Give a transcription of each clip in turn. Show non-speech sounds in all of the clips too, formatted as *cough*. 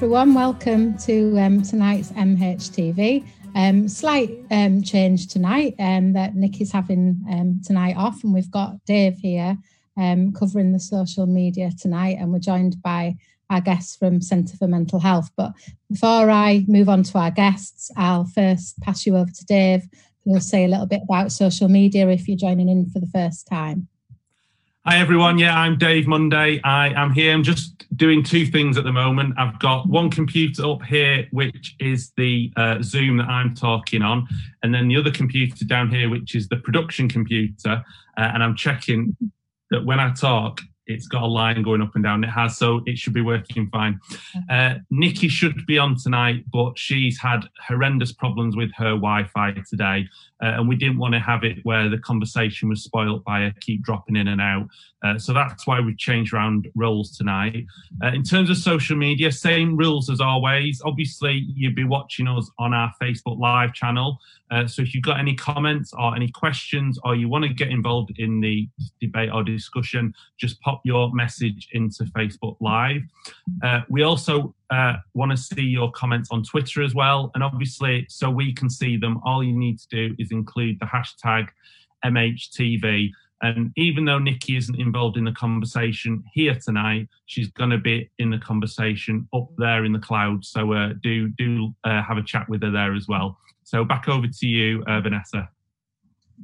Everyone. Welcome to um, tonight's MHTV. Um, slight um, change tonight um, that Nikki's having um, tonight off, and we've got Dave here um, covering the social media tonight, and we're joined by our guests from Centre for Mental Health. But before I move on to our guests, I'll first pass you over to Dave, who will say a little bit about social media if you're joining in for the first time. Hi everyone. Yeah, I'm Dave Munday. I am here. I'm just doing two things at the moment. I've got one computer up here, which is the uh, Zoom that I'm talking on, and then the other computer down here, which is the production computer. Uh, and I'm checking that when I talk, it's got a line going up and down. It has, so it should be working fine. Uh, Nikki should be on tonight, but she's had horrendous problems with her Wi-Fi today, uh, and we didn't want to have it where the conversation was spoilt by her keep dropping in and out. Uh, so that's why we've changed around roles tonight. Uh, in terms of social media, same rules as always. Obviously, you'd be watching us on our Facebook Live channel. Uh, so if you've got any comments or any questions, or you want to get involved in the debate or discussion, just pop your message into Facebook Live. Uh, we also uh, want to see your comments on Twitter as well. And obviously, so we can see them, all you need to do is include the hashtag MHTV. And even though Nikki isn't involved in the conversation here tonight, she's going to be in the conversation up there in the cloud. So uh, do do uh, have a chat with her there as well. So back over to you, uh, Vanessa.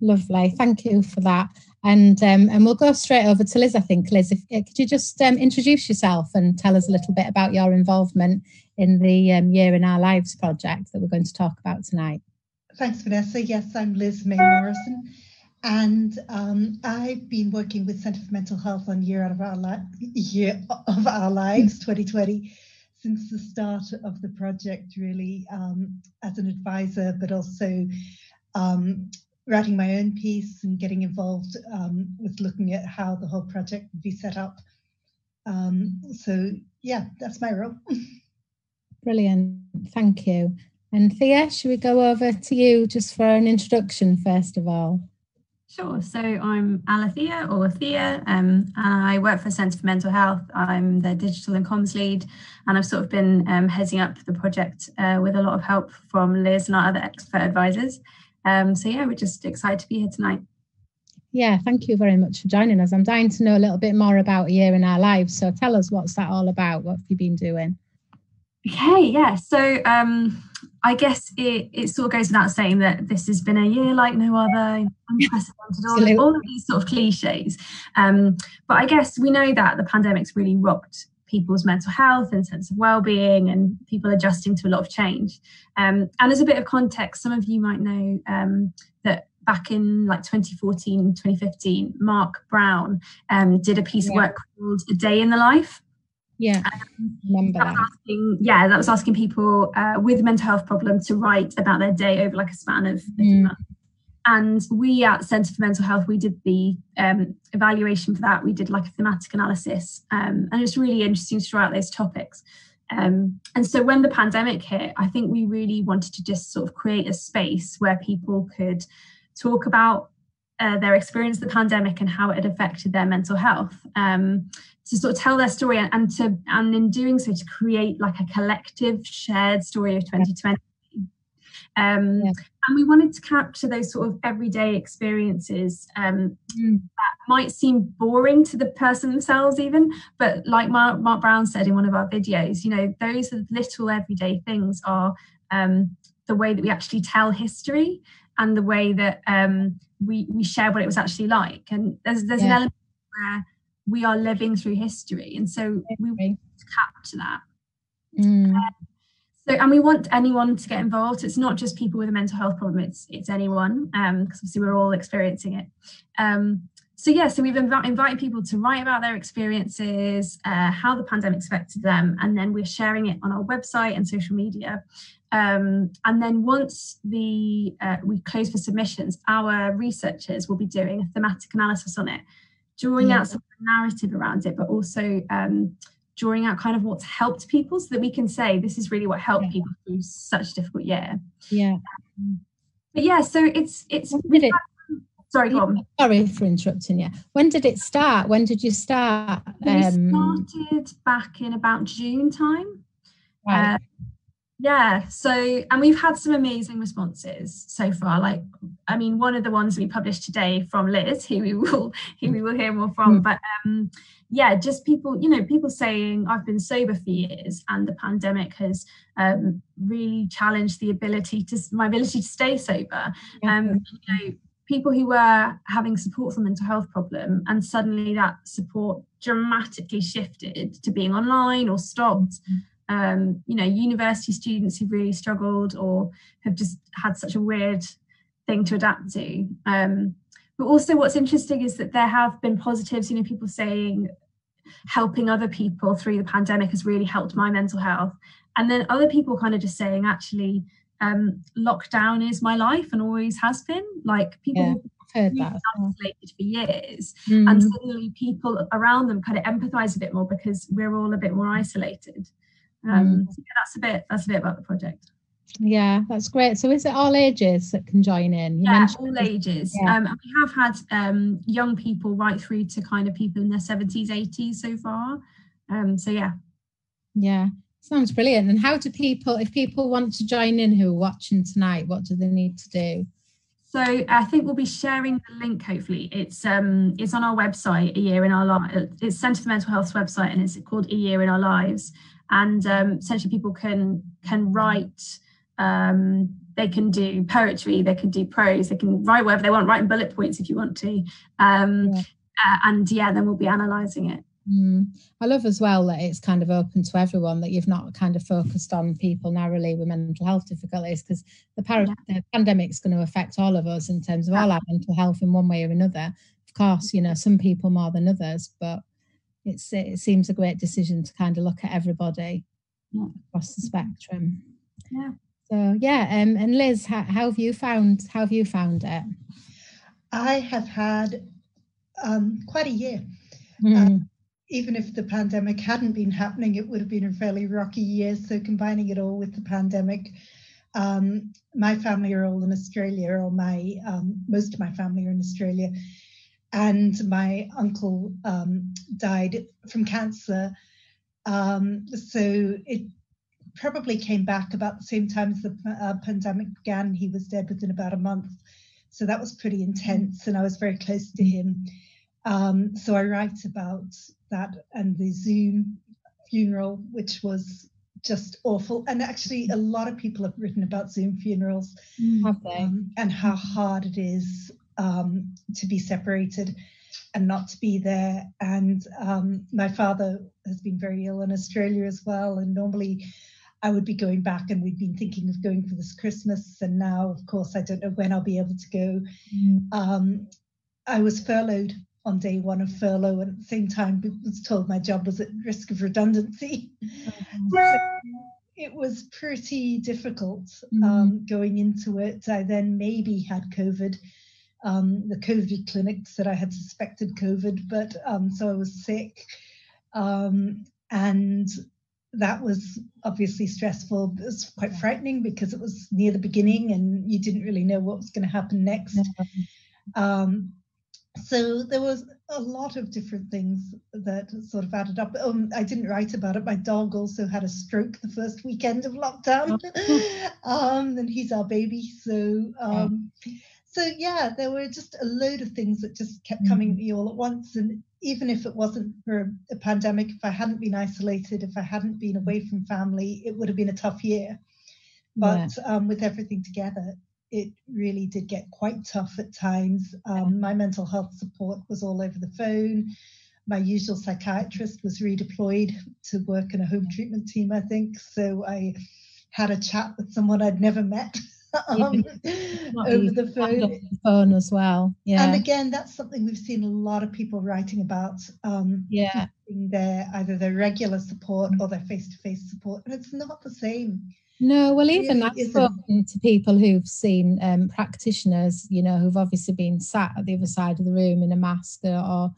Lovely, thank you for that. And um, and we'll go straight over to Liz. I think Liz, if, uh, could you just um, introduce yourself and tell us a little bit about your involvement in the um, Year in Our Lives project that we're going to talk about tonight? Thanks, Vanessa. Yes, I'm Liz Main Morrison. And um, I've been working with Centre for Mental Health on Year Out of Our Li- Year of Our Lives *laughs* 2020 since the start of the project, really, um, as an advisor, but also um, writing my own piece and getting involved um, with looking at how the whole project would be set up. Um, so, yeah, that's my role. *laughs* Brilliant. Thank you. And Thea, should we go over to you just for an introduction, first of all? Sure. So I'm Alethea or Thea. Um, I work for Centre for Mental Health. I'm the digital and comms lead, and I've sort of been um, heading up the project uh, with a lot of help from Liz and our other expert advisors. Um, so yeah, we're just excited to be here tonight. Yeah, thank you very much for joining us. I'm dying to know a little bit more about a year in our lives. So tell us what's that all about? What have you been doing? Okay, yeah. So um, I guess it, it sort of goes without saying that this has been a year like no other, unprecedented, all, all of these sort of cliches. Um, but I guess we know that the pandemic's really rocked people's mental health and sense of well-being and people adjusting to a lot of change. Um, and as a bit of context, some of you might know um, that back in like 2014, 2015, Mark Brown um, did a piece yeah. of work called A Day in the Life. Yeah, remember that. Asking, yeah, that was asking people uh, with mental health problems to write about their day over like a span of mm. months. And we at Centre for Mental Health, we did the um, evaluation for that. We did like a thematic analysis, um, and it's really interesting to out those topics. Um, and so when the pandemic hit, I think we really wanted to just sort of create a space where people could talk about uh, their experience of the pandemic and how it had affected their mental health um, to sort of tell their story and, and to and in doing so to create like a collective shared story of 2020 um, yeah. and we wanted to capture those sort of everyday experiences um, mm. that might seem boring to the person themselves even but like mark, mark brown said in one of our videos you know those little everyday things are um, the way that we actually tell history and the way that um, we we share what it was actually like. And there's there's yeah. an element where we are living through history, and so we want to capture that. Mm. Um, so, and we want anyone to get involved. It's not just people with a mental health problem; it's it's anyone, because um, obviously we're all experiencing it. Um, so yeah, so we've inv- invited people to write about their experiences, uh, how the pandemic affected them, and then we're sharing it on our website and social media. Um, and then once the uh, we close for submissions, our researchers will be doing a thematic analysis on it, drawing yeah. out some narrative around it, but also um, drawing out kind of what's helped people, so that we can say this is really what helped yeah. people through such a difficult year. Yeah. Um, but yeah, so it's it's. Did it? Sorry. Sorry for interrupting you. When did it start? When did you start? We um, started back in about June time. Right. Uh, yeah, so and we've had some amazing responses so far. Like, I mean, one of the ones we published today from Liz, who we will who we will hear more from. Mm. But um, yeah, just people, you know, people saying I've been sober for years, and the pandemic has um, really challenged the ability to my ability to stay sober. Um, you know, people who were having support for mental health problem, and suddenly that support dramatically shifted to being online or stopped. Mm-hmm um, you know, university students who've really struggled or have just had such a weird thing to adapt to. Um, but also, what's interesting is that there have been positives, you know, people saying helping other people through the pandemic has really helped my mental health. And then other people kind of just saying, actually, um, lockdown is my life and always has been. Like people yeah heard that isolated for years mm. and suddenly people around them kind of empathize a bit more because we're all a bit more isolated um, mm. so yeah, that's a bit that's a bit about the project. Yeah, that's great. So is it all ages that can join in? You yeah, all ages. Yeah. Um, we have had um, young people right through to kind of people in their 70s, 80s so far. Um, so yeah. Yeah, sounds brilliant. And how do people, if people want to join in who are watching tonight, what do they need to do? So I think we'll be sharing the link. Hopefully, it's um it's on our website. A year in our lives. It's Centre for Mental Health's website, and it's called A Year in Our Lives and um, essentially people can can write um, they can do poetry they can do prose they can write whatever they want write in bullet points if you want to um, yeah. Uh, and yeah then we'll be analyzing it mm. I love as well that it's kind of open to everyone that you've not kind of focused on people narrowly with mental health difficulties because the, par- yeah. the pandemic's going to affect all of us in terms of all our mental health in one way or another. Of course, you know, some people more than others, but it's it seems a great decision to kind of look at everybody yeah. across the spectrum. Yeah. So yeah, um, and Liz, how, how, have you found how have you found it? I have had um, quite a year. Mm. Uh, even if the pandemic hadn't been happening, it would have been a fairly rocky year. So combining it all with the pandemic, um, my family are all in Australia, or my um, most of my family are in Australia, and my uncle um, died from cancer. Um, so it probably came back about the same time as the uh, pandemic began. He was dead within about a month. So that was pretty intense, and I was very close to him. Um, so I write about that and the Zoom funeral, which was just awful. And actually, a lot of people have written about Zoom funerals um, and how hard it is um, to be separated and not to be there. And um, my father has been very ill in Australia as well. And normally I would be going back and we'd been thinking of going for this Christmas. And now, of course, I don't know when I'll be able to go. Mm. Um, I was furloughed on day one of furlough and at the same time was told my job was at risk of redundancy. Mm-hmm. so it was pretty difficult mm-hmm. um, going into it. I then maybe had COVID um, the COVID clinic said I had suspected COVID, but um, so I was sick. Um, and that was obviously stressful. It was quite frightening because it was near the beginning and you didn't really know what was going to happen next. Um, so there was a lot of different things that sort of added up. Um, I didn't write about it. My dog also had a stroke the first weekend of lockdown, oh. *laughs* um, and he's our baby. So um, so yeah, there were just a load of things that just kept coming at mm-hmm. me all at once. And even if it wasn't for a pandemic, if I hadn't been isolated, if I hadn't been away from family, it would have been a tough year. But yeah. um, with everything together, it really did get quite tough at times. Um, my mental health support was all over the phone. My usual psychiatrist was redeployed to work in a home treatment team, I think. So I had a chat with someone I'd never met *laughs* um, over the phone. the phone as well. Yeah. And again, that's something we've seen a lot of people writing about. Um, yeah. Their either their regular support or their face-to-face support, and it's not the same. No, well, even I've spoken to people who've seen um, practitioners, you know, who've obviously been sat at the other side of the room in a mask or, or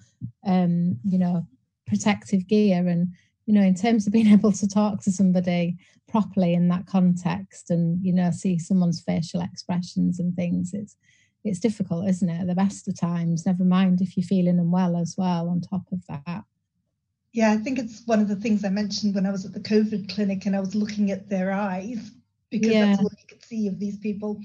um, you know, protective gear, and you know, in terms of being *laughs* able to talk to somebody properly in that context and, you know, see someone's facial expressions and things, it's it's difficult, isn't it? At the best of times, never mind if you're feeling unwell as well on top of that. Yeah, I think it's one of the things I mentioned when I was at the COVID clinic and I was looking at their eyes because yeah. that's all you could see of these people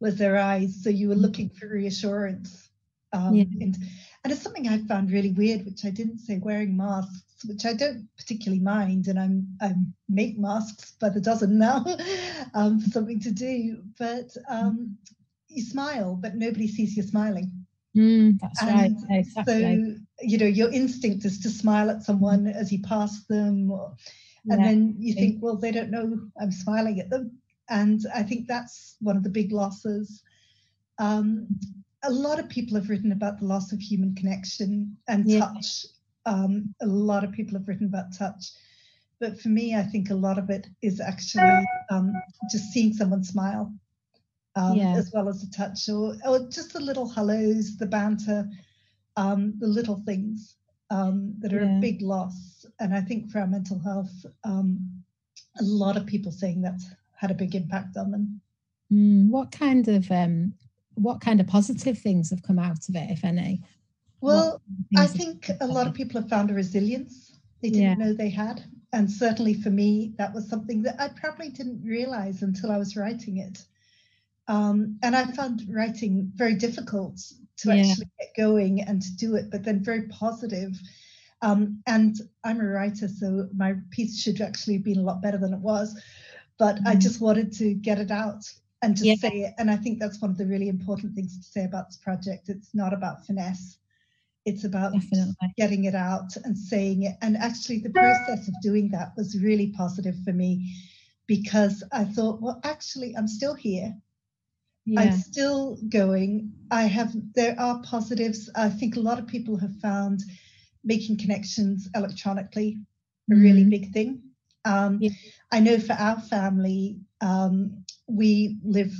was their eyes. So you were looking for reassurance. Um, yeah. and, and it's something I found really weird, which I didn't say wearing masks, which I don't particularly mind, and I'm I make masks by the dozen now *laughs* um, for something to do. But um, you smile, but nobody sees you smiling. Mm, that's and right. Exactly. So you know your instinct is to smile at someone as you pass them, or, and yeah. then you think, well, they don't know I'm smiling at them, and I think that's one of the big losses. Um, a lot of people have written about the loss of human connection and yeah. touch. Um, a lot of people have written about touch. But for me, I think a lot of it is actually um, just seeing someone smile, um, yeah. as well as a touch, or, or just the little hellos, the banter, um, the little things um, that are yeah. a big loss. And I think for our mental health, um, a lot of people saying that's had a big impact on them. Mm, what kind of um, what kind of positive things have come out of it, if any? Well, I think a lot of people have found a resilience they didn't yeah. know they had. And certainly for me, that was something that I probably didn't realize until I was writing it. Um, and I found writing very difficult to yeah. actually get going and to do it, but then very positive. Um, and I'm a writer, so my piece should actually have been a lot better than it was. But mm-hmm. I just wanted to get it out and just yeah. say it. And I think that's one of the really important things to say about this project. It's not about finesse. It's about getting it out and saying it. And actually, the process of doing that was really positive for me because I thought, well, actually, I'm still here. Yeah. I'm still going. I have, there are positives. I think a lot of people have found making connections electronically a really mm-hmm. big thing. Um, yeah. I know for our family, um, we live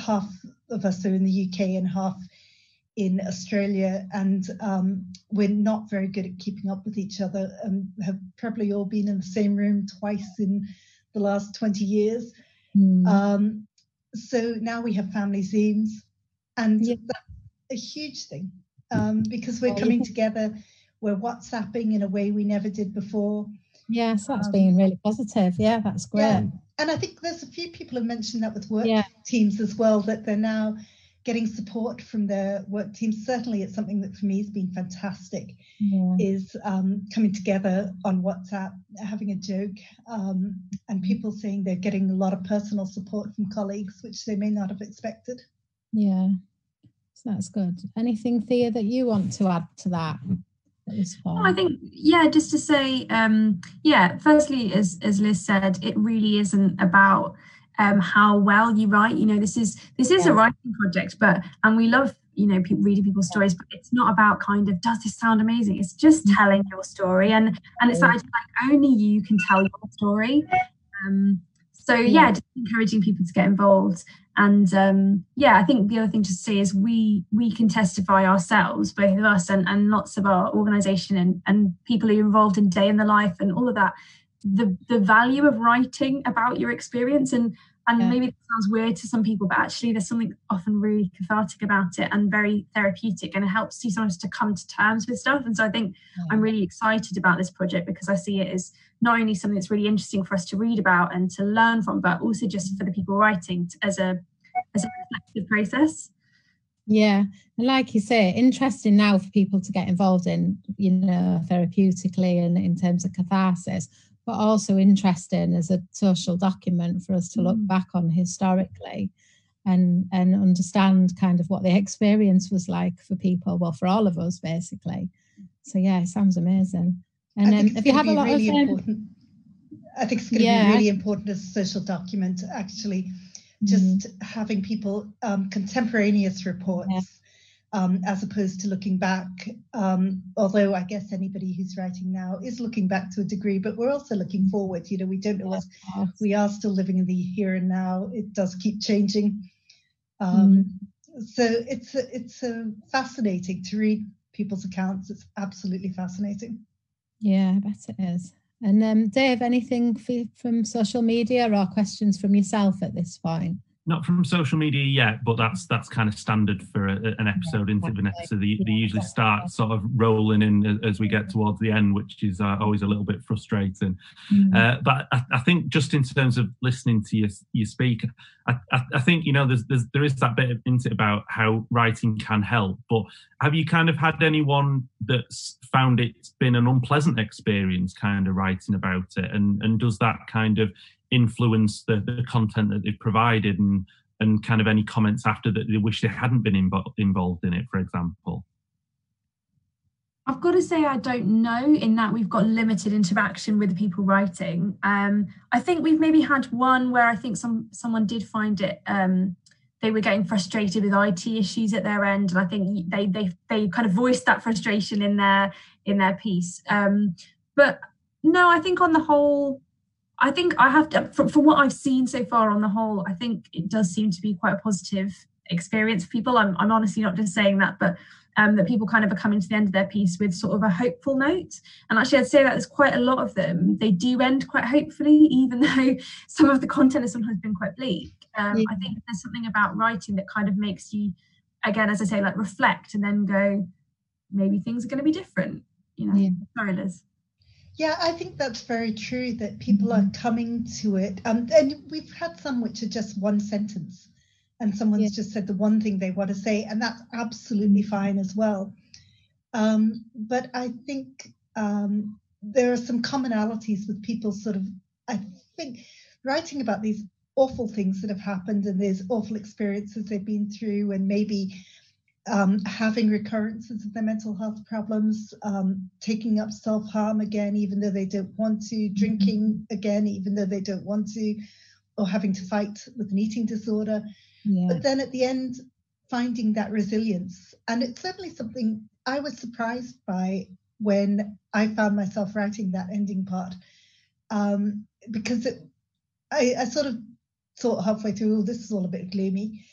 half of us are in the UK and half in Australia, and um, we're not very good at keeping up with each other and have probably all been in the same room twice in the last 20 years. Mm. Um, so now we have family Zooms, and yeah. that's a huge thing um, because we're coming together, we're WhatsApping in a way we never did before. Yes, that's um, been really positive. Yeah, that's great. Yeah. And I think there's a few people have mentioned that with work yeah. teams as well, that they're now getting support from their work teams. Certainly, it's something that for me has been fantastic. Yeah. Is um, coming together on WhatsApp, having a joke, um, and people saying they're getting a lot of personal support from colleagues, which they may not have expected. Yeah, so that's good. Anything, Thea, that you want to add to that? I think, yeah, just to say, um, yeah, firstly, as, as Liz said, it really isn't about um, how well you write. You know, this is this is yeah. a writing project, but and we love you know people reading people's stories, but it's not about kind of does this sound amazing? It's just mm-hmm. telling your story, and and it's actually like only you can tell your story. Um, so yeah, just encouraging people to get involved and um, yeah i think the other thing to say is we we can testify ourselves both of us and, and lots of our organization and, and people who are involved in day in the life and all of that the the value of writing about your experience and and yeah. maybe it sounds weird to some people but actually there's something often really cathartic about it and very therapeutic and it helps you sometimes to come to terms with stuff and so i think yeah. i'm really excited about this project because i see it as not only something that's really interesting for us to read about and to learn from but also just for the people writing as a as a reflective process. Yeah and like you say interesting now for people to get involved in you know therapeutically and in terms of catharsis but also interesting as a social document for us to look mm. back on historically and and understand kind of what the experience was like for people well for all of us basically. So yeah it sounds amazing and um, if you have a lot really of um, I think it's going to yeah, be really important as a social document actually just mm. having people um, contemporaneous reports yeah um, as opposed to looking back. Um, although I guess anybody who's writing now is looking back to a degree, but we're also looking forward. You know, we don't know what we are still living in the here and now. It does keep changing. Um, mm. So it's it's fascinating to read people's accounts. It's absolutely fascinating. Yeah, I bet it is. And um, Dave, anything from social media or questions from yourself at this point? Not from social media yet, but that's that's kind of standard for a, an episode into an episode. They, they, usually start sort of rolling in as we get towards the end, which is uh, always a little bit frustrating. Mm. Uh, but I, I, think just in terms of listening to you, you speak, I, I, I, think you know there's, there's there is that bit of into about how writing can help. But have you kind of had anyone that's found it's been an unpleasant experience, kind of writing about it, and and does that kind of influence the, the content that they've provided and and kind of any comments after that they wish they hadn't been invo- involved in it for example I've got to say I don't know in that we've got limited interaction with the people writing. Um, I think we've maybe had one where I think some someone did find it um, they were getting frustrated with IT issues at their end, and I think they they they kind of voiced that frustration in their in their piece. Um, but no, I think on the whole, I think I have to, from, from what I've seen so far on the whole, I think it does seem to be quite a positive experience for people. I'm, I'm honestly not just saying that, but um, that people kind of are coming to the end of their piece with sort of a hopeful note. And actually, I'd say that there's quite a lot of them. They do end quite hopefully, *laughs* even though some of the content has sometimes been quite bleak. Um, yeah. I think there's something about writing that kind of makes you, again, as I say, like reflect and then go, maybe things are going to be different. You know, yeah. sorry, Liz. Yeah, I think that's very true that people are coming to it. Um, and we've had some which are just one sentence and someone's yeah. just said the one thing they want to say, and that's absolutely fine as well. Um, but I think um, there are some commonalities with people sort of, I think, writing about these awful things that have happened and these awful experiences they've been through, and maybe um, having recurrences of their mental health problems, um, taking up self harm again, even though they don't want to, mm-hmm. drinking again, even though they don't want to, or having to fight with an eating disorder. Yeah. But then at the end, finding that resilience. And it's certainly something I was surprised by when I found myself writing that ending part, um, because it, I, I sort of thought halfway through, oh, this is all a bit gloomy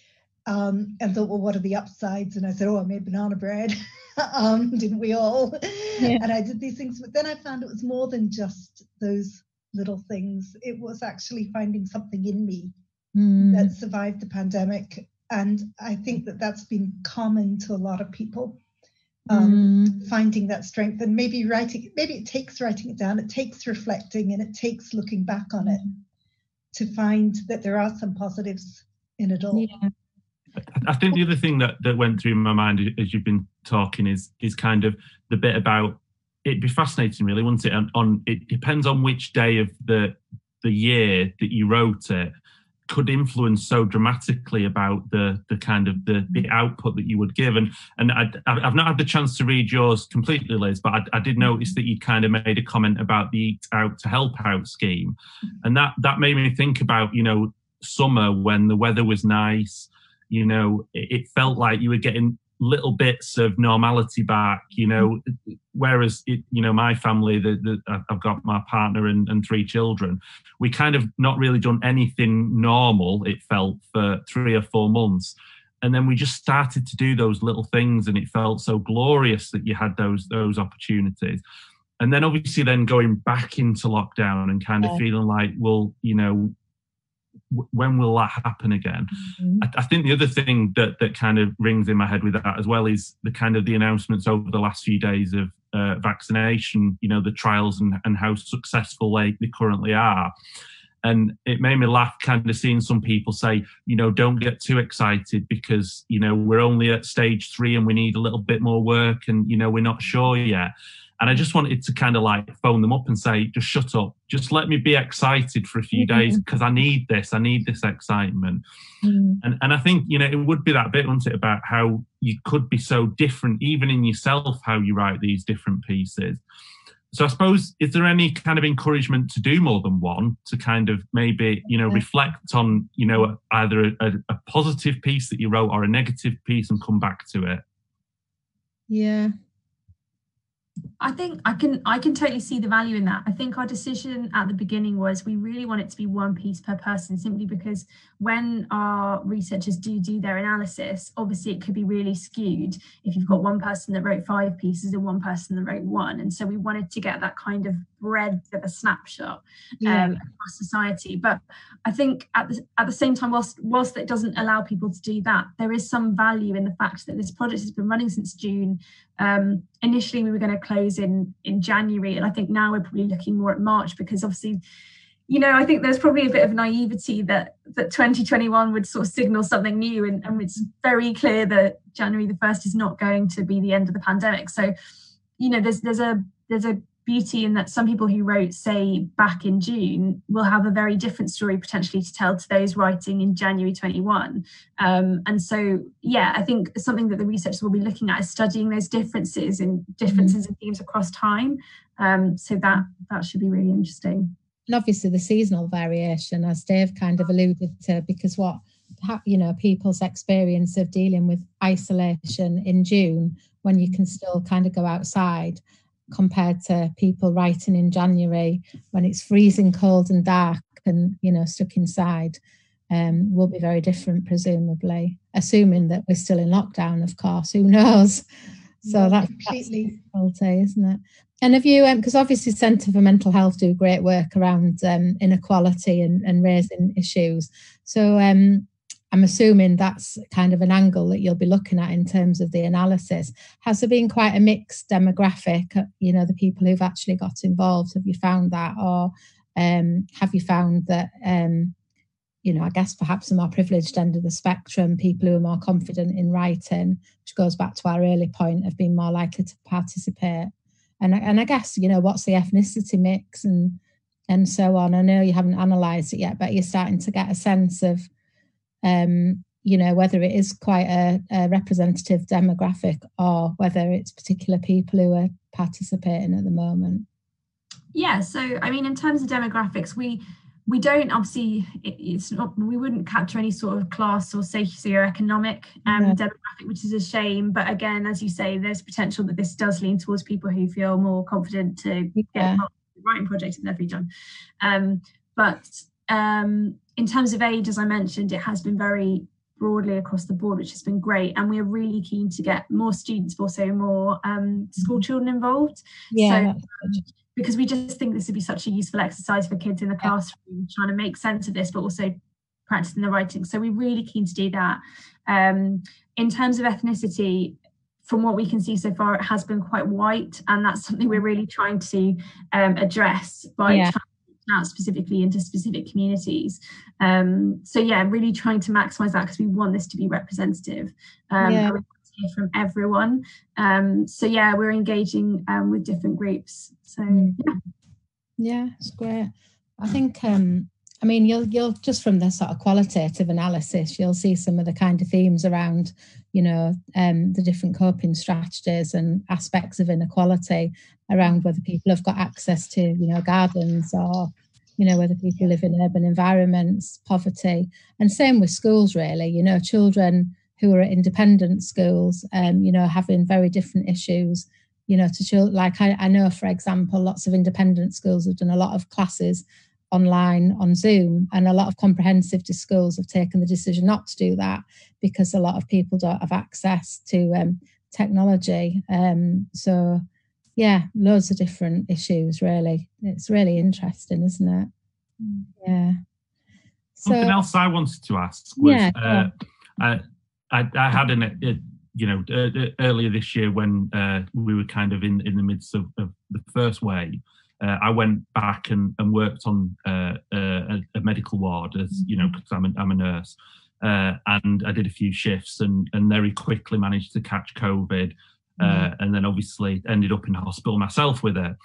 um, and thought, well, what are the upsides? And I said, oh, I made banana bread. *laughs* um, didn't we all? Yeah. And I did these things. But then I found it was more than just those little things. It was actually finding something in me mm. that survived the pandemic. And I think that that's been common to a lot of people. Um, mm. Finding that strength and maybe writing, maybe it takes writing it down, it takes reflecting, and it takes looking back on it to find that there are some positives in it all. Yeah. I think the other thing that, that went through my mind as you've been talking is is kind of the bit about it'd be fascinating, really, wouldn't it? On, on it depends on which day of the the year that you wrote it could influence so dramatically about the the kind of the the output that you would give and and I, have not had the chance to read yours completely liz but I, I, did notice that you kind of made a comment about the eat out to help out scheme and that that made me think about you know summer when the weather was nice you know, it, it felt like you were getting little bits of normality back, you know, mm. whereas, it, you know, my family, the, the, I've got my partner and, and three children, we kind of not really done anything normal, it felt, for three or four months. And then we just started to do those little things and it felt so glorious that you had those those opportunities. And then obviously then going back into lockdown and kind of yeah. feeling like, well, you know, when will that happen again? Mm-hmm. I, I, think the other thing that that kind of rings in my head with that as well is the kind of the announcements over the last few days of uh, vaccination. You know, the trials and, and how successful they, they currently are. And it made me laugh, kind of seeing some people say, you know, don't get too excited because you know we're only at stage three and we need a little bit more work, and you know we're not sure yet. And I just wanted to kind of like phone them up and say, just shut up. Just let me be excited for a few mm-hmm. days because I need this. I need this excitement. Mm-hmm. And and I think, you know, it would be that bit, wouldn't it, about how you could be so different, even in yourself, how you write these different pieces. So I suppose, is there any kind of encouragement to do more than one to kind of maybe, you know, reflect on, you know, either a, a positive piece that you wrote or a negative piece and come back to it? Yeah, I think I can I can totally see the value in that. I think our decision at the beginning was we really want it to be one piece per person simply because when our researchers do do their analysis, obviously it could be really skewed if you've got one person that wrote five pieces and one person that wrote one. And so we wanted to get that kind of breadth of a snapshot yeah. um, across society. But I think at the at the same time, whilst whilst it doesn't allow people to do that, there is some value in the fact that this project has been running since June. Um, initially, we were going to close in in January, and I think now we're probably looking more at March because obviously you know, I think there's probably a bit of naivety that that 2021 would sort of signal something new, and, and it's very clear that January the first is not going to be the end of the pandemic. So, you know, there's there's a there's a beauty in that some people who wrote, say, back in June, will have a very different story potentially to tell to those writing in January 21. Um, and so, yeah, I think something that the researchers will be looking at is studying those differences and differences mm-hmm. in themes across time. Um, so that that should be really interesting and obviously the seasonal variation, as Dave kind of alluded to, because what you know people's experience of dealing with isolation in June when you can still kind of go outside compared to people writing in January when it's freezing cold and dark and you know stuck inside um, will be very different presumably. Assuming that we're still in lockdown of course who knows? So yeah, that's completely. difficulty isn't it and have you, because um, obviously Centre for Mental Health do great work around um, inequality and, and, raising issues. So um, I'm assuming that's kind of an angle that you'll be looking at in terms of the analysis. Has there been quite a mixed demographic? Uh, you know, the people who've actually got involved. Have you found that, or um, have you found that? Um, you know, I guess perhaps the more privileged end of the spectrum, people who are more confident in writing, which goes back to our early point of being more likely to participate and and I guess you know what's the ethnicity mix and and so on. I know you haven't analysed it yet, but you're starting to get a sense of um, you know whether it is quite a, a, representative demographic or whether it's particular people who are participating at the moment. Yeah, so I mean, in terms of demographics, we we don't obviously it's not we wouldn't capture any sort of class or socioeconomic um, yeah. demographic which is a shame but again as you say there's potential that this does lean towards people who feel more confident to yeah. get involved in writing project and they've done um, but um, in terms of age as i mentioned it has been very broadly across the board which has been great and we're really keen to get more students but also more um, school mm-hmm. children involved yeah so, because we just think this would be such a useful exercise for kids in the classroom trying to make sense of this but also practicing the writing. So we're really keen to do that. Um, in terms of ethnicity from what we can see so far it has been quite white and that's something we're really trying to um, address by yeah. out specifically into specific communities. Um, so yeah really trying to maximize that because we want this to be representative. Um, yeah hear from everyone. Um, so yeah, we're engaging um, with different groups. So mm. yeah, yeah, it's great. I think um, I mean you'll you'll just from the sort of qualitative analysis, you'll see some of the kind of themes around you know um, the different coping strategies and aspects of inequality around whether people have got access to you know gardens or you know whether people live in urban environments poverty and same with schools really you know children who are at independent schools, um, you know, having very different issues, you know, to children. Like I, I know, for example, lots of independent schools have done a lot of classes online on Zoom, and a lot of comprehensive schools have taken the decision not to do that because a lot of people don't have access to um, technology. Um, so, yeah, loads of different issues. Really, it's really interesting, isn't it? Mm. Yeah. So, Something else I wanted to ask was. Yeah, uh, uh, I, I had an, a, you know, uh, earlier this year when uh, we were kind of in, in the midst of, of the first wave, uh, I went back and, and worked on uh, a, a, medical ward as, you know, because I'm a, I'm a nurse. Uh, and I did a few shifts and, and very quickly managed to catch COVID. Uh, mm-hmm. And then obviously ended up in hospital myself with it.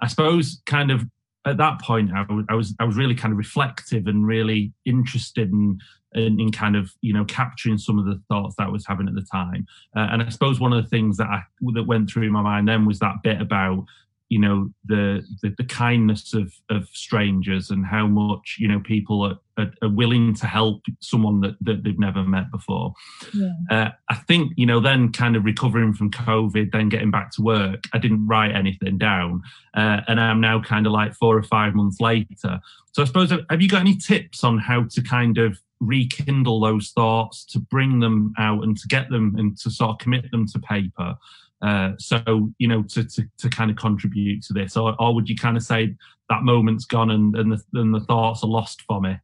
I suppose kind of at that point, I was I was really kind of reflective and really interested in, in, in kind of you know capturing some of the thoughts that I was having at the time. Uh, and I suppose one of the things that I that went through my mind then was that bit about you know the, the the, kindness of of strangers and how much you know people are, are, are willing to help someone that, that they've never met before yeah. uh, i think you know then kind of recovering from covid then getting back to work i didn't write anything down uh, and i'm now kind of like four or five months later so i suppose have you got any tips on how to kind of rekindle those thoughts to bring them out and to get them and to sort of commit them to paper Uh, so you know to, to to kind of contribute to this, or, or would you kind of say that moment's gone and and the, and the thoughts are lost for me?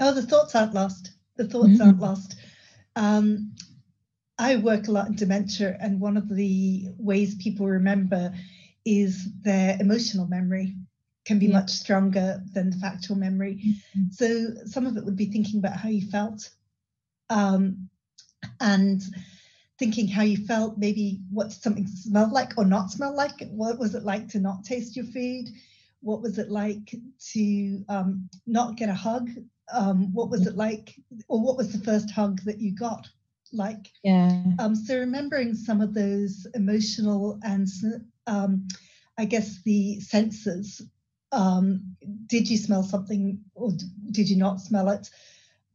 Oh, the thoughts aren't lost. The thoughts mm-hmm. aren't lost. Um, I work a lot in dementia, and one of the ways people remember is their emotional memory can be yeah. much stronger than the factual memory. Mm-hmm. So some of it would be thinking about how you felt, um, and thinking how you felt, maybe what something smelled like or not smell like. What was it like to not taste your food? What was it like to um, not get a hug? Um, what was it like, or what was the first hug that you got? like yeah um so remembering some of those emotional and um i guess the senses um did you smell something or did you not smell it?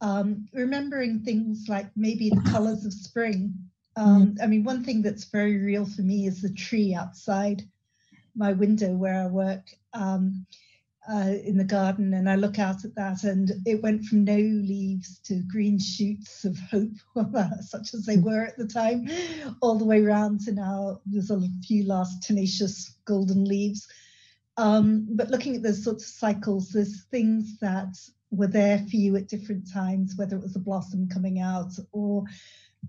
Um remembering things like maybe the colors of spring. Um i mean one thing that's very real for me is the tree outside my window where i work um uh, in the garden and I look out at that and it went from no leaves to green shoots of hope, *laughs* such as they were at the time, all the way around to now. There's a few last tenacious golden leaves. Um, but looking at those sorts of cycles, there's things that were there for you at different times, whether it was a blossom coming out or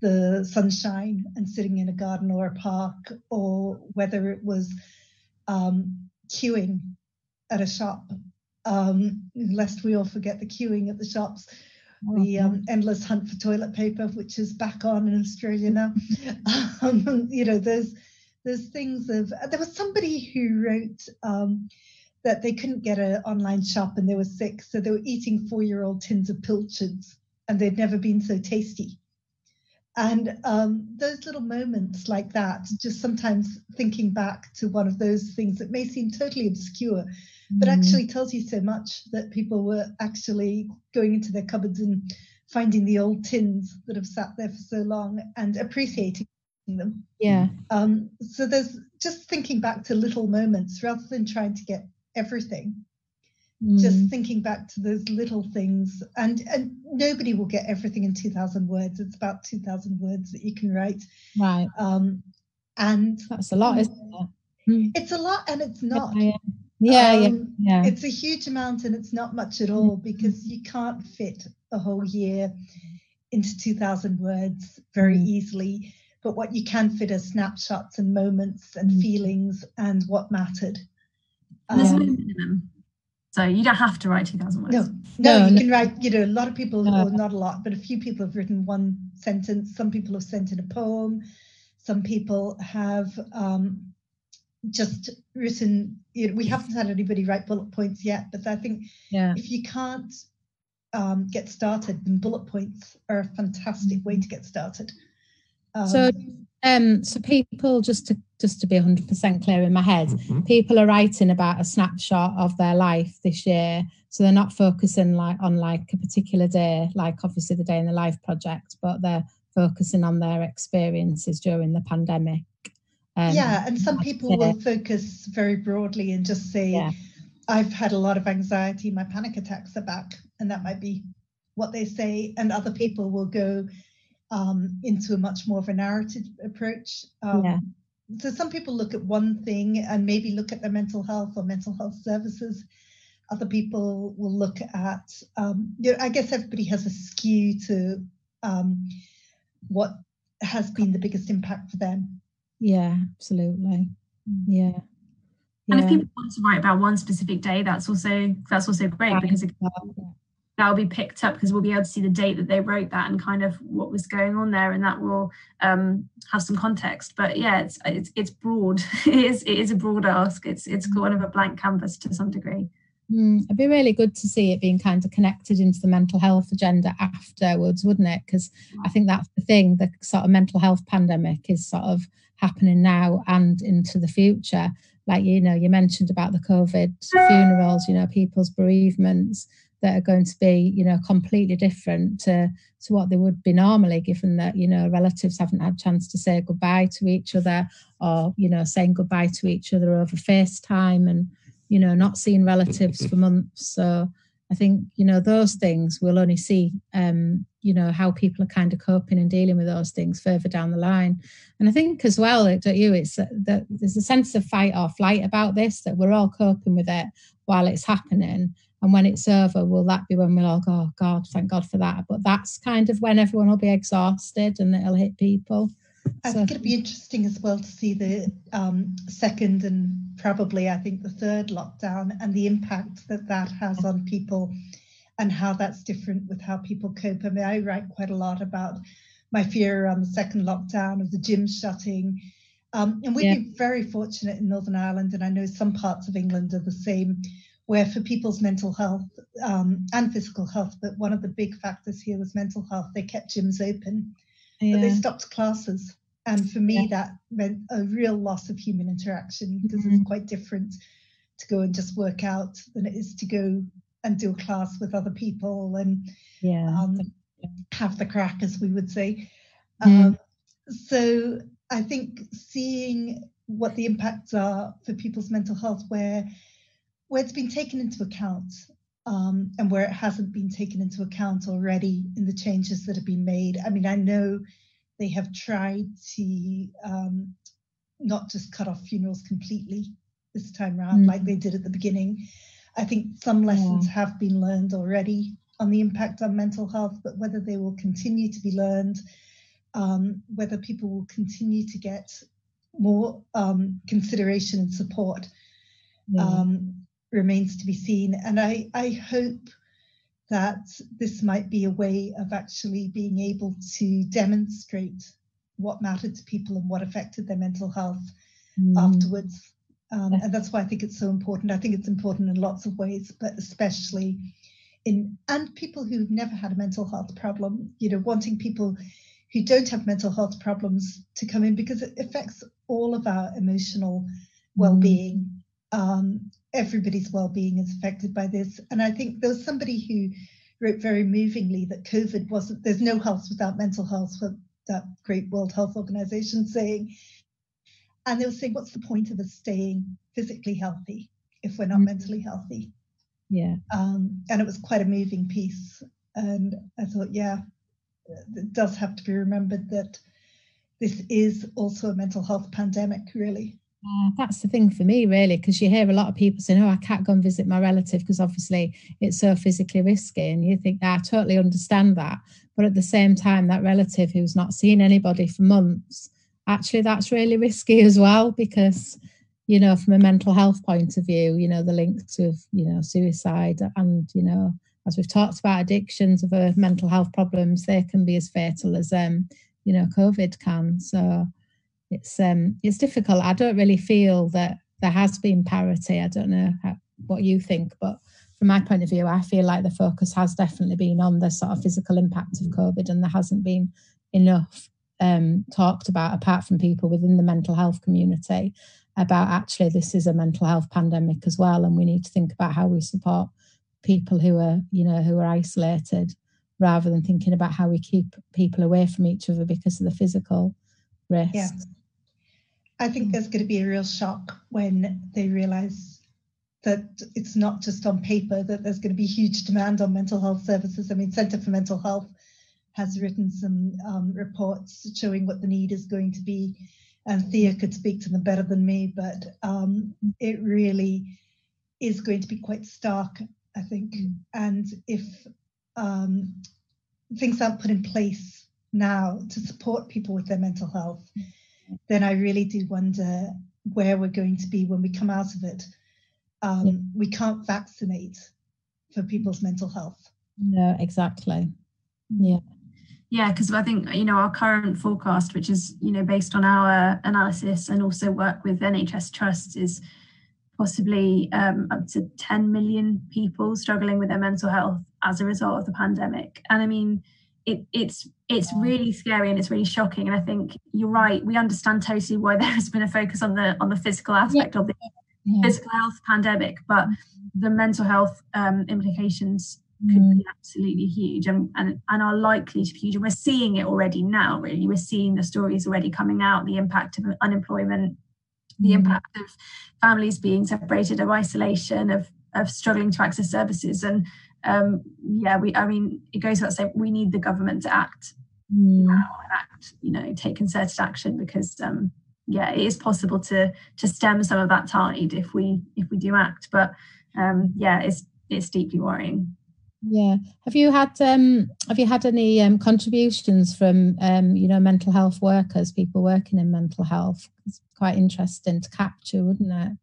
the sunshine and sitting in a garden or a park, or whether it was um, queuing at a shop, um, lest we all forget the queuing at the shops. Oh, the um, endless hunt for toilet paper, which is back on in Australia now. *laughs* um, you know, there's there's things of there was somebody who wrote um, that they couldn't get an online shop and they were sick, so they were eating four-year-old tins of pilchards, and they'd never been so tasty. And um, those little moments like that, just sometimes thinking back to one of those things that may seem totally obscure, but mm. actually tells you so much that people were actually going into their cupboards and finding the old tins that have sat there for so long and appreciating them. Yeah. Um, so there's just thinking back to little moments rather than trying to get everything. Mm. Just thinking back to those little things, and and nobody will get everything in 2,000 words. It's about 2,000 words that you can write. Right. Um, and that's a lot, isn't it? Mm. It's a lot, and it's not. Yeah, yeah. Yeah, um, yeah, yeah. It's a huge amount and it's not much at all because you can't fit a whole year into 2,000 words very mm. easily. But what you can fit are snapshots and moments and mm. feelings and what mattered. Um, There's no minimum. So you don't have to write 2,000 words. No, no, no you no. can write, you know, a lot of people, no. well, not a lot, but a few people have written one sentence. Some people have sent in a poem. Some people have um, just written you know, we haven't had anybody write bullet points yet but i think yeah. if you can't um, get started then bullet points are a fantastic way to get started um, so um so people just to just to be 100% clear in my head mm-hmm. people are writing about a snapshot of their life this year so they're not focusing like on like a particular day like obviously the day in the life project but they're focusing on their experiences during the pandemic um, yeah, and some people will focus very broadly and just say, yeah. I've had a lot of anxiety, my panic attacks are back, and that might be what they say. And other people will go um, into a much more of a narrative approach. Um, yeah. So some people look at one thing and maybe look at their mental health or mental health services. Other people will look at, um, you know, I guess everybody has a skew to um, what has been the biggest impact for them. Yeah, absolutely. Mm. Yeah. And if people want to write about one specific day, that's also that's also great yeah. because that will be picked up because we'll be able to see the date that they wrote that and kind of what was going on there, and that will um, have some context. But yeah, it's it's, it's broad. *laughs* it is it is a broad ask. It's it's kind of a blank canvas to some degree. Mm, it'd be really good to see it being kind of connected into the mental health agenda afterwards, wouldn't it? Because I think that's the thing. The sort of mental health pandemic is sort of happening now and into the future. Like, you know, you mentioned about the COVID funerals, you know, people's bereavements that are going to be, you know, completely different to, to what they would be normally, given that, you know, relatives haven't had a chance to say goodbye to each other or, you know, saying goodbye to each other over FaceTime and, you know, not seeing relatives for *laughs* months. So I think, you know, those things we'll only see, um, you know how people are kind of coping and dealing with those things further down the line and i think as well don't you it's that there's a sense of fight or flight about this that we're all coping with it while it's happening and when it's over will that be when we'll all go oh god thank god for that but that's kind of when everyone will be exhausted and it'll hit people I think it'd be interesting as well to see the um, second and probably, I think, the third lockdown and the impact that that has on people and how that's different with how people cope. I mean, I write quite a lot about my fear around the second lockdown of the gym shutting. Um, and we've yeah. been very fortunate in Northern Ireland, and I know some parts of England are the same, where for people's mental health um, and physical health, but one of the big factors here was mental health. They kept gyms open, yeah. but they stopped classes. And for me, yeah. that meant a real loss of human interaction because mm-hmm. it's quite different to go and just work out than it is to go and do a class with other people and yeah. um, have the crack, as we would say. Mm. Um, so I think seeing what the impacts are for people's mental health, where where it's been taken into account um, and where it hasn't been taken into account already in the changes that have been made. I mean, I know they have tried to um, not just cut off funerals completely this time around, mm. like they did at the beginning, I think some lessons yeah. have been learned already on the impact on mental health, but whether they will continue to be learned, um, whether people will continue to get more um, consideration and support um, remains to be seen. And I, I hope that this might be a way of actually being able to demonstrate what mattered to people and what affected their mental health mm. afterwards. Um, and that's why I think it's so important. I think it's important in lots of ways, but especially in and people who've never had a mental health problem, you know, wanting people who don't have mental health problems to come in because it affects all of our emotional mm. well-being. Um, everybody's well-being is affected by this. And I think there was somebody who wrote very movingly that COVID wasn't there's no health without mental health for that great World Health Organization saying and they were saying, what's the point of us staying physically healthy if we're not mm-hmm. mentally healthy? Yeah. Um, and it was quite a moving piece. And I thought, yeah, it does have to be remembered that this is also a mental health pandemic, really. Uh, that's the thing for me, really, because you hear a lot of people saying, "Oh, I can't go and visit my relative because obviously it's so physically risky," and you think, "I totally understand that," but at the same time, that relative who's not seen anybody for months actually that's really risky *laughs* as well because you know from a mental health point of view you know the links with you know suicide and you know as we've talked about addictions of mental health problems they can be as fatal as um you know covid can. So it's um it's difficult. I don't really feel that there has been parity. I don't know how, what you think but from my point of view i feel like the focus has definitely been on the sort of physical impact of covid and there hasn't been enough um, talked about, apart from people within the mental health community, about actually this is a mental health pandemic as well, and we need to think about how we support people who are, you know, who are isolated, rather than thinking about how we keep people away from each other because of the physical risk. Yeah. I think there's going to be a real shock when they realise that it's not just on paper that there's going to be huge demand on mental health services. I mean, Centre for Mental Health has written some um, reports showing what the need is going to be. And Thea could speak to them better than me, but um, it really is going to be quite stark, I think. Mm. And if um, things aren't put in place now to support people with their mental health, then I really do wonder where we're going to be when we come out of it. Um, yeah. We can't vaccinate for people's mental health. No, exactly. Yeah yeah because i think you know our current forecast which is you know based on our analysis and also work with nhs trusts is possibly um, up to 10 million people struggling with their mental health as a result of the pandemic and i mean it, it's it's really scary and it's really shocking and i think you're right we understand totally why *laughs* there has been a focus on the on the physical aspect yeah. of the yeah. physical health pandemic but the mental health um, implications could mm. be absolutely huge and, and, and are likely to be huge. And we're seeing it already now, really. We're seeing the stories already coming out, the impact of unemployment, the mm. impact of families being separated, of isolation, of, of struggling to access services. And um, yeah, we. I mean, it goes without saying we need the government to act Mm. act, you know, take concerted action because um, yeah, it is possible to to stem some of that tide if we if we do act. But um, yeah, it's it's deeply worrying. Yeah. Have you had um have you had any um contributions from um you know mental health workers, people working in mental health? It's quite interesting to capture, wouldn't it?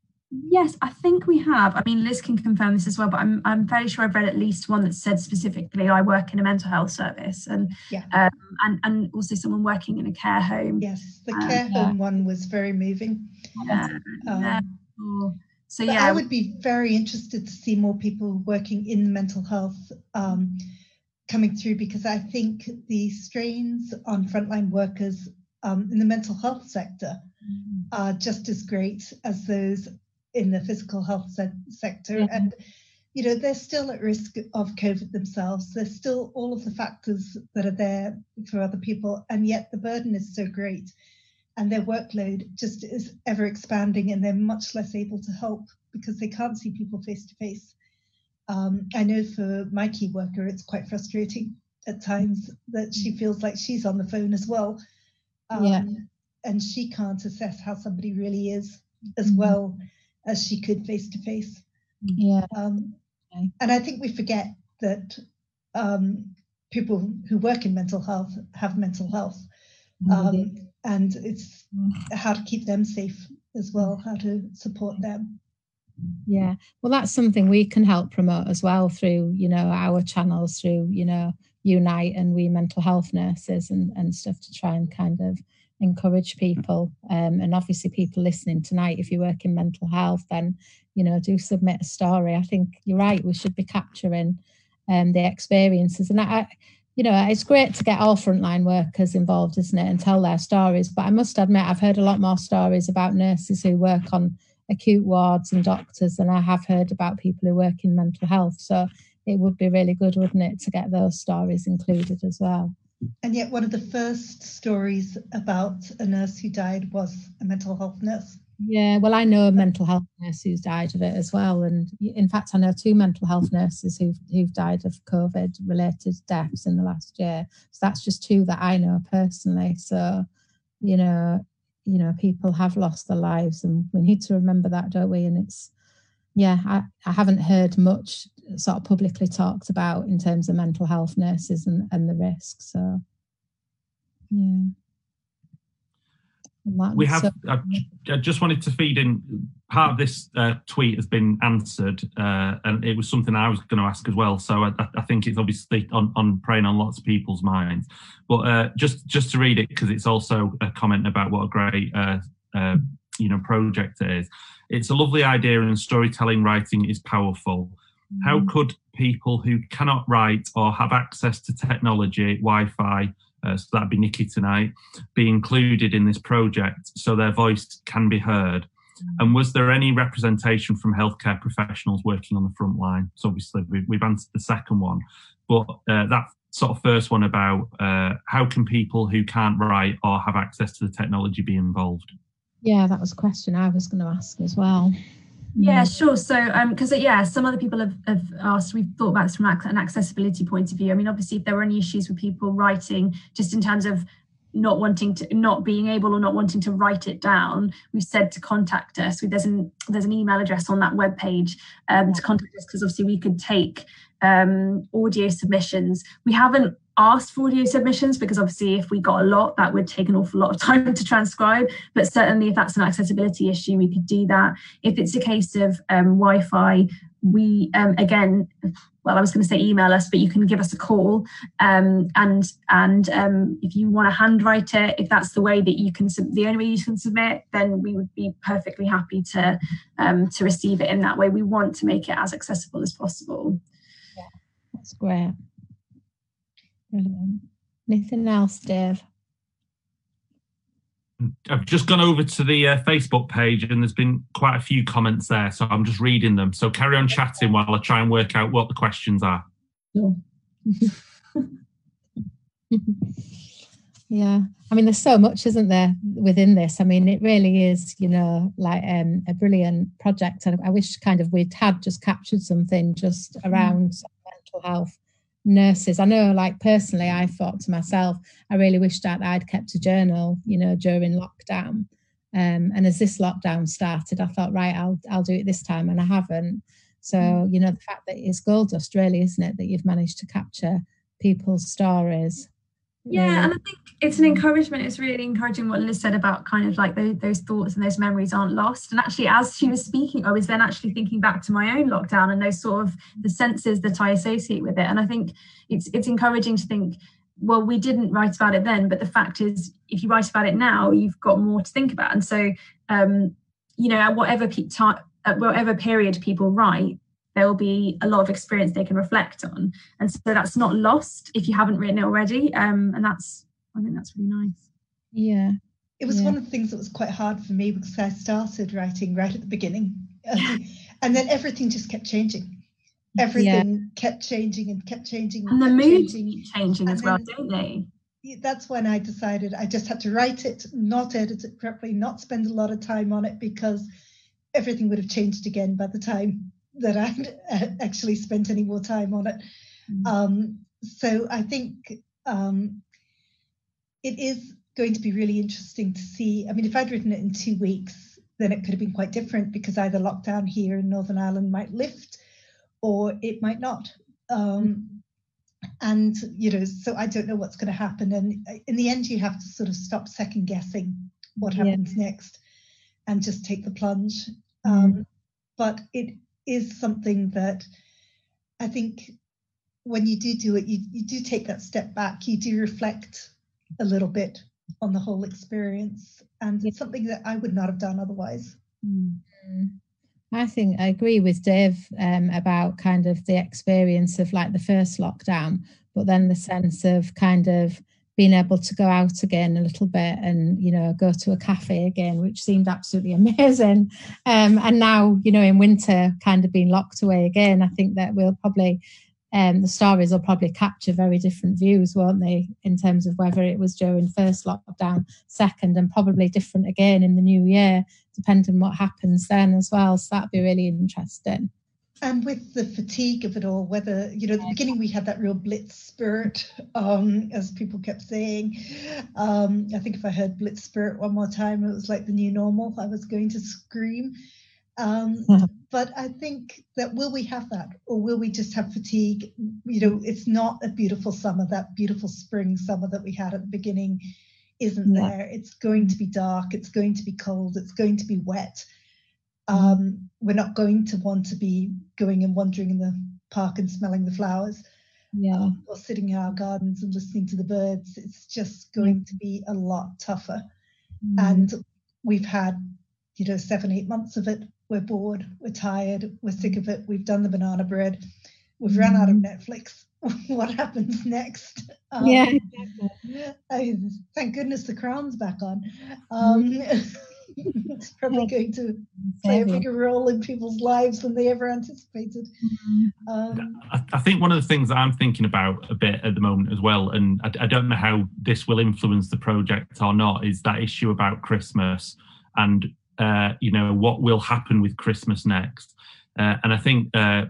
Yes, I think we have. I mean, Liz can confirm this as well, but I'm I'm fairly sure I've read at least one that said specifically I work in a mental health service, and Yeah. um, and and also someone working in a care home. Yes, the care yeah. home one was very moving. Yeah. Um, Yeah. Oh, So But yeah, I would be very interested to see more people working in mental health um, coming through because I think the strains on frontline workers um, in the mental health sector are just as great as those in the physical health se- sector. Yeah. And, you know, they're still at risk of COVID themselves. There's still all of the factors that are there for other people, and yet the burden is so great. And their workload just is ever expanding, and they're much less able to help because they can't see people face to face. Um, I know for my key worker, it's quite frustrating at times that she feels like she's on the phone as well. Um, Yeah. And she can't assess how somebody really is as Mhm. well as she could face to face. Yeah. Um, Okay. And I think we forget that um, people who work in mental health have mental health. Um, and it's how to keep them safe as well, how to support them. Yeah. Well, that's something we can help promote as well through, you know, our channels, through, you know, Unite and we mental health nurses and, and stuff to try and kind of encourage people. Um, and obviously, people listening tonight, if you work in mental health, then, you know, do submit a story. I think you're right. We should be capturing um, the experiences. And I, you know, it's great to get all frontline workers involved, isn't it, and tell their stories. But I must admit, I've heard a lot more stories about nurses who work on acute wards and doctors than I have heard about people who work in mental health. So it would be really good, wouldn't it, to get those stories included as well. And yet, one of the first stories about a nurse who died was a mental health nurse. Yeah, well, I know a mental health nurse who's died of it as well, and in fact, I know two mental health nurses who've who've died of COVID-related deaths in the last year. So that's just two that I know personally. So, you know, you know, people have lost their lives, and we need to remember that, don't we? And it's, yeah, I, I haven't heard much sort of publicly talked about in terms of mental health nurses and and the risks. So, yeah. We have so- I, I just wanted to feed in part of this uh, tweet has been answered uh, and it was something i was going to ask as well so i, I think it's obviously on, on preying on lots of people's minds. But uh, just just to read it because it's also a comment about what a great uh, uh, you know project it is. It's a lovely idea and storytelling writing is powerful. How could people who cannot write or have access to technology wi-fi uh, so that'd be Nikki tonight, be included in this project so their voice can be heard? And was there any representation from healthcare professionals working on the front line? So obviously we, we've answered the second one, but uh, that sort of first one about uh, how can people who can't write or have access to the technology be involved? Yeah, that was a question I was going to ask as well. Yeah, sure. So, um, because yeah, some other people have, have asked. We've thought about this from an accessibility point of view. I mean, obviously, if there were any issues with people writing, just in terms of not wanting to, not being able or not wanting to write it down, we've said to contact us. We, there's an there's an email address on that webpage um, to contact us because obviously we could take um, audio submissions. We haven't asked for audio submissions because obviously if we got a lot that would take an awful lot of *laughs* time to transcribe. But certainly if that's an accessibility issue we could do that. If it's a case of um, wi-fi we um, again well i was going to say email us but you can give us a call. Um, and and um, if you want to handwrite it if that's the way that you can the only way you can submit then we would be perfectly happy to um, to receive it in that way. We want to make it as accessible as possible. That's great. Brilliant. Anything else, Dave? I've just gone over to the uh, Facebook page and there's been quite a few comments there, so I'm just reading them. So carry on chatting while I try and work out what the questions are. *laughs* yeah i mean there's so much isn't there within this i mean it really is you know like um, a brilliant project and i wish kind of we'd had just captured something just around mental mental health nurses. I know, like personally, I thought to myself, I really wish that I'd kept a journal, you know, during lockdown. Um, and as this lockdown started, I thought, right, I'll I'll do it this time, and I haven't. So mm. you know, the fact that it's gold dust, really, isn't it, that you've managed to capture people's stories. Yeah, and I think it's an encouragement. It's really encouraging what Liz said about kind of like those, those thoughts and those memories aren't lost. And actually, as she was speaking, I was then actually thinking back to my own lockdown and those sort of the senses that I associate with it. And I think it's it's encouraging to think, well, we didn't write about it then, but the fact is, if you write about it now, you've got more to think about. And so, um, you know, at whatever pe- time, at whatever period people write, there will be a lot of experience they can reflect on. And so that's not lost if you haven't written it already. Um, and that's i think that's really nice. Yeah. It was yeah. one of the things that was quite hard for me because i started writing right at the beginning. *laughs* And then everything just kept changing. Everything yeah. kept changing and kept changing and, and the mood changing, changing as well don't they? That's when I decided I just had to write it, not edit it properly, not spend a lot of time on it because everything would have changed again by the time that I'd actually spent any more time on it. Mm. Um, so I think um, it is going to be really interesting to see. I mean, if I'd written it in two weeks, then it could have been quite different because either lockdown here in Northern Ireland might lift or it might not. Um, and, you know, so I don't know what's going to happen. And in the end, you have to sort of stop second guessing what happens yeah. next and just take the plunge. Mm. Um, but it is something that I think when you do do it, you, you do take that step back, you do reflect a little bit on the whole experience. And it's something that I would not have done otherwise. Mm-hmm. I think I agree with Dave um, about kind of the experience of like the first lockdown, but then the sense of kind of being able to go out again a little bit and you know go to a cafe again which seemed absolutely *laughs* amazing. Um, and now you know in winter kind of being locked away again i think that we'll probably um, the stories will probably capture very different views won't they in terms of whether it was during first lockdown second and probably different again in the new year depending what happens then as well. So that'd be really interesting and with the fatigue of it all, whether you know, at the beginning we had that real blitz spirit, um, as people kept saying. Um, I think if I heard blitz spirit one more time, it was like the new normal. I was going to scream. Um, but I think that will we have that, or will we just have fatigue? You know, it's not a beautiful summer. That beautiful spring summer that we had at the beginning isn't yeah. there. It's going to be dark. It's going to be cold. It's going to be wet um, we're not going to want to be going and wandering in the park and smelling the flowers yeah. Um, or sitting in our gardens and listening to the birds. It's just going to be a lot tougher. Mm. And we've had, you know, seven, eight months of it. We're bored, we're tired, we're sick of it. We've done the banana bread, we've mm. run out of mm-hmm. Netflix. *laughs* what happens next? Um, yeah. I, thank goodness the crown's back on. Um, mm. *laughs* *laughs* it's probably going to play a bigger role in people's lives than they ever anticipated. Mm-hmm. Um, I, I, think one of the things that I'm thinking about a bit at the moment as well, and I, I, don't know how this will influence the project or not, is that issue about Christmas and uh, you know what will happen with Christmas next. Uh, and I think uh,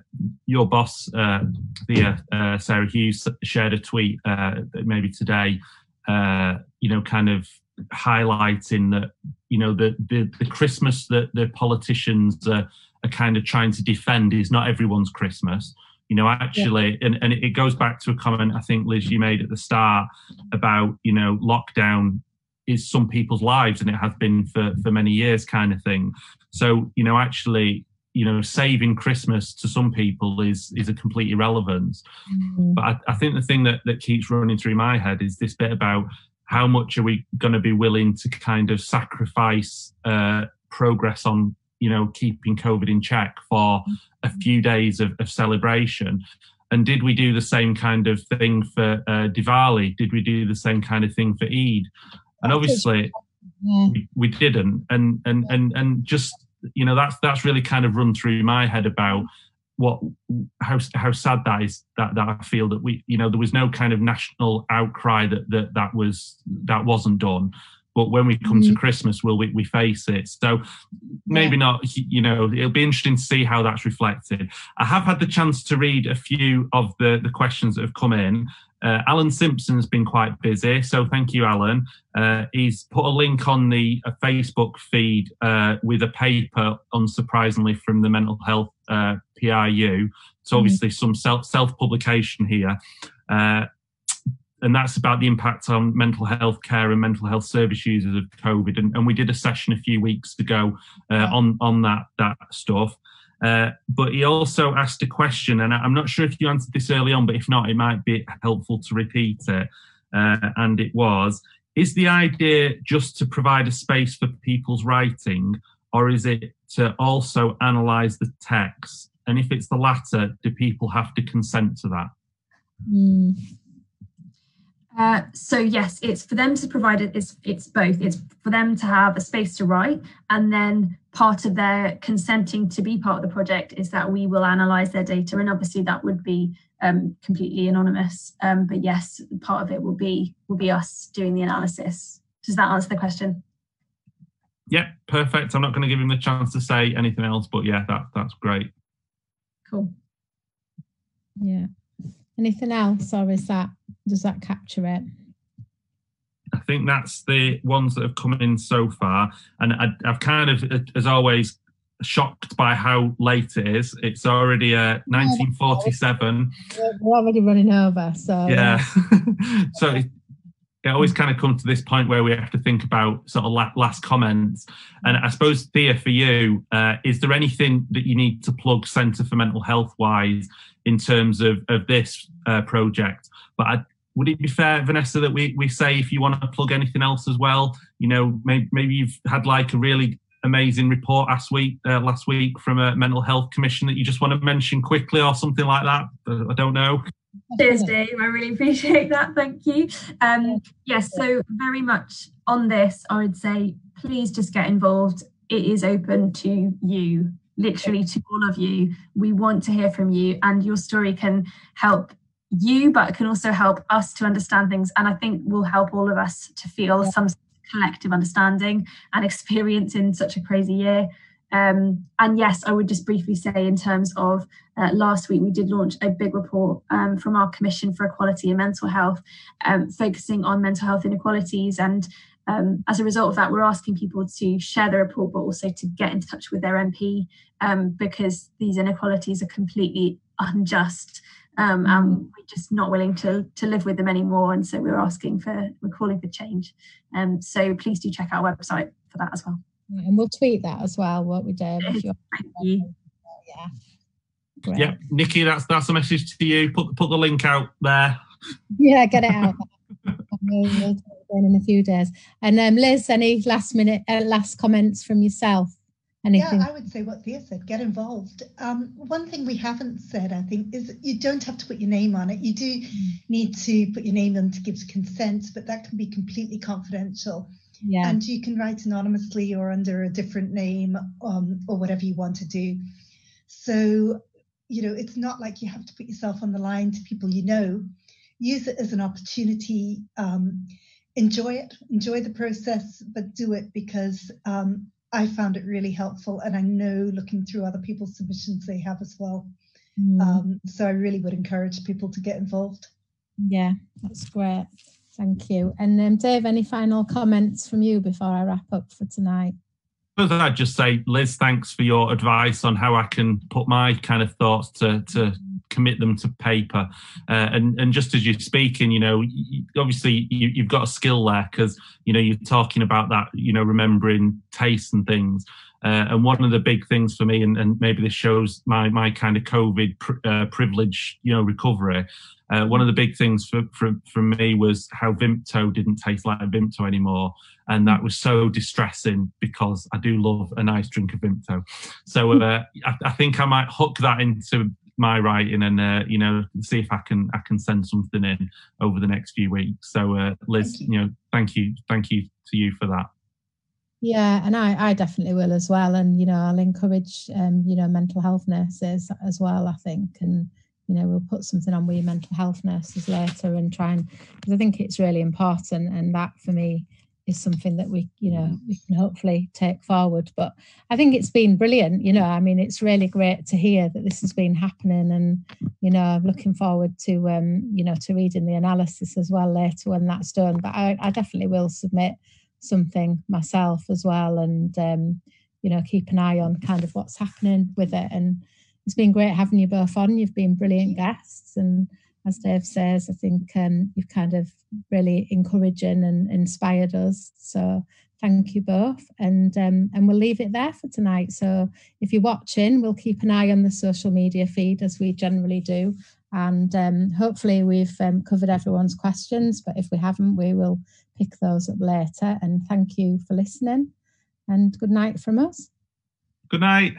your boss, uh, via uh, Sarah Hughes, shared a tweet uh, maybe today, uh, you know, kind of highlighting that you know the the, the Christmas that the politicians are, are kind of trying to defend is not everyone's Christmas. You know, actually, yeah. and, and it goes back to a comment I think Liz you made at the start about you know lockdown is some people's lives and it has been for for many years kind of thing. So you know, actually, you know saving christmas to some people is is a complete irrelevance mm-hmm. but I, I, think the thing that that keeps running through my head is this bit about how much are we going to be willing to kind of sacrifice uh, progress on you know keeping covid in check for a few days of, of celebration and did we do the same kind of thing for uh, Diwali? Did we do the same kind of thing for Eid? And obviously, yeah. we, we, didn't. And and and and just you know that's that's really kind of run through my head about what how how sad that is that that I feel that we you know there was no kind of national outcry that that that was that wasn't done but when we come mm-hmm. to Christmas, will we, we face it? So maybe yeah. not. You know, it'll be interesting to see how that's reflected. I have had the chance to read a few of the the questions that have come in. Uh, Alan Simpson's been quite busy, so thank you, Alan. Uh, he's put a link on the uh, Facebook feed uh, with a paper, unsurprisingly, from the Mental Health uh, PRU. So mm-hmm. obviously, mm-hmm. some self self publication here. Uh, and that's about the impact on mental health care and mental health service users of COVID. And, and we did a session a few weeks ago uh, on on that that stuff. Uh, but he also asked a question, and I'm not sure if you answered this early on, but if not, it might be helpful to repeat it. Uh, and it was: Is the idea just to provide a space for people's writing, or is it to also analyse the text? And if it's the latter, do people have to consent to that? Mm. Uh, so yes, it's for them to provide it. It's it's both. It's for them to have a space to write, and then part of their consenting to be part of the project is that we will analyse their data, and obviously that would be um, completely anonymous. Um, but yes, part of it will be will be us doing the analysis. Does that answer the question? Yeah, perfect. I'm not going to give him the chance to say anything else, but yeah, that that's great. Cool. Yeah. Anything else, or is that does that capture it? I think that's the ones that have come in so far, and I, have kind of, as always, shocked by how late it is. It's already uh, 1947. We're already running over, so yeah. *laughs* so it, always kind of comes to this point where we have to think about sort of last comments. And I suppose Thea, for you, uh, is there anything that you need to plug Centre for Mental Health wise in terms of of this uh, project? But I, would it be fair, Vanessa, that we, we say if you want to plug anything else as well, you know, maybe, maybe you've had like a really amazing report last week, uh, last week from a mental health commission that you just want to mention quickly or something like that. I don't know. Cheers, Dave. I really appreciate that. Thank you. Um, yes, so very much on this, I would say please just get involved. It is open to you, literally to all of you. We want to hear from you, and your story can help you, but it can also help us to understand things. And I think will help all of us to feel some collective understanding and experience in such a crazy year. Um, and yes, I would just briefly say, in terms of uh, last week, we did launch a big report um, from our Commission for Equality and Mental Health, um, focusing on mental health inequalities. And um, as a result of that, we're asking people to share the report, but also to get in touch with their MP um, because these inequalities are completely unjust um, and we're just not willing to to live with them anymore. And so we're asking for we're calling for change. Um, so please do check our website for that as well. And we'll tweet that as well. What we do. Thank you. Yeah. Great. Yeah, Nikki, that's that's a message to you. Put put the link out there. Yeah, get it out. *laughs* in a few days. And um, Liz, any last minute, uh, last comments from yourself? Anything? Yeah, I would say what Thea said get involved. Um, one thing we haven't said, I think, is you don't have to put your name on it. You do mm. need to put your name on to give consent, but that can be completely confidential. Yeah. And you can write anonymously or under a different name um, or whatever you want to do. So, you know, it's not like you have to put yourself on the line to people you know. Use it as an opportunity. Um, enjoy it, enjoy the process, but do it because um, I found it really helpful, and I know looking through other people's submissions they have as well. Mm. Um, so I really would encourage people to get involved. Yeah, that's great. Thank you. And um, Dave, any final comments from you before I wrap up for tonight? I'd just say, Liz, thanks for your advice on how I can put my kind of thoughts to to commit them to paper. Uh, and and just as you're speaking, you know, obviously you, have got a skill there because you know you're talking about that, you know, remembering tastes and things. Uh, and one of the big things for me, and, and maybe this shows my my kind of COVID pr- uh, privilege, you know, recovery. Uh, one of the big things for, for, for me was how Vimto didn't taste like a Vimto anymore. And that was so distressing because I do love a nice drink of Vimto. So uh, I, I, think I might hook that into my writing and, uh, you know, see if I can I can send something in over the next few weeks. So uh, Liz, you. you know, thank you. Thank you to you for that. Yeah, and I, I definitely will as well. And, you know, I'll encourage, um, you know, mental health nurses as well, I think. And, you know, we'll put something on with mental health nurses later and try and, because I think it's really important. And that for me is something that we you know we can hopefully take forward but i think it's been brilliant you know i mean it's really great to hear that this has been happening and you know i'm looking forward to um you know to reading the analysis as well later when that's done but i, I definitely will submit something myself as well and um you know keep an eye on kind of what's happening with it and it's been great having you both on you've been brilliant guests and as Dave says, I think um, you've kind of really encouraging and inspired us. So thank you both, and um, and we'll leave it there for tonight. So if you're watching, we'll keep an eye on the social media feed as we generally do, and um, hopefully we've um, covered everyone's questions. But if we haven't, we will pick those up later. And thank you for listening, and good night from us. Good night.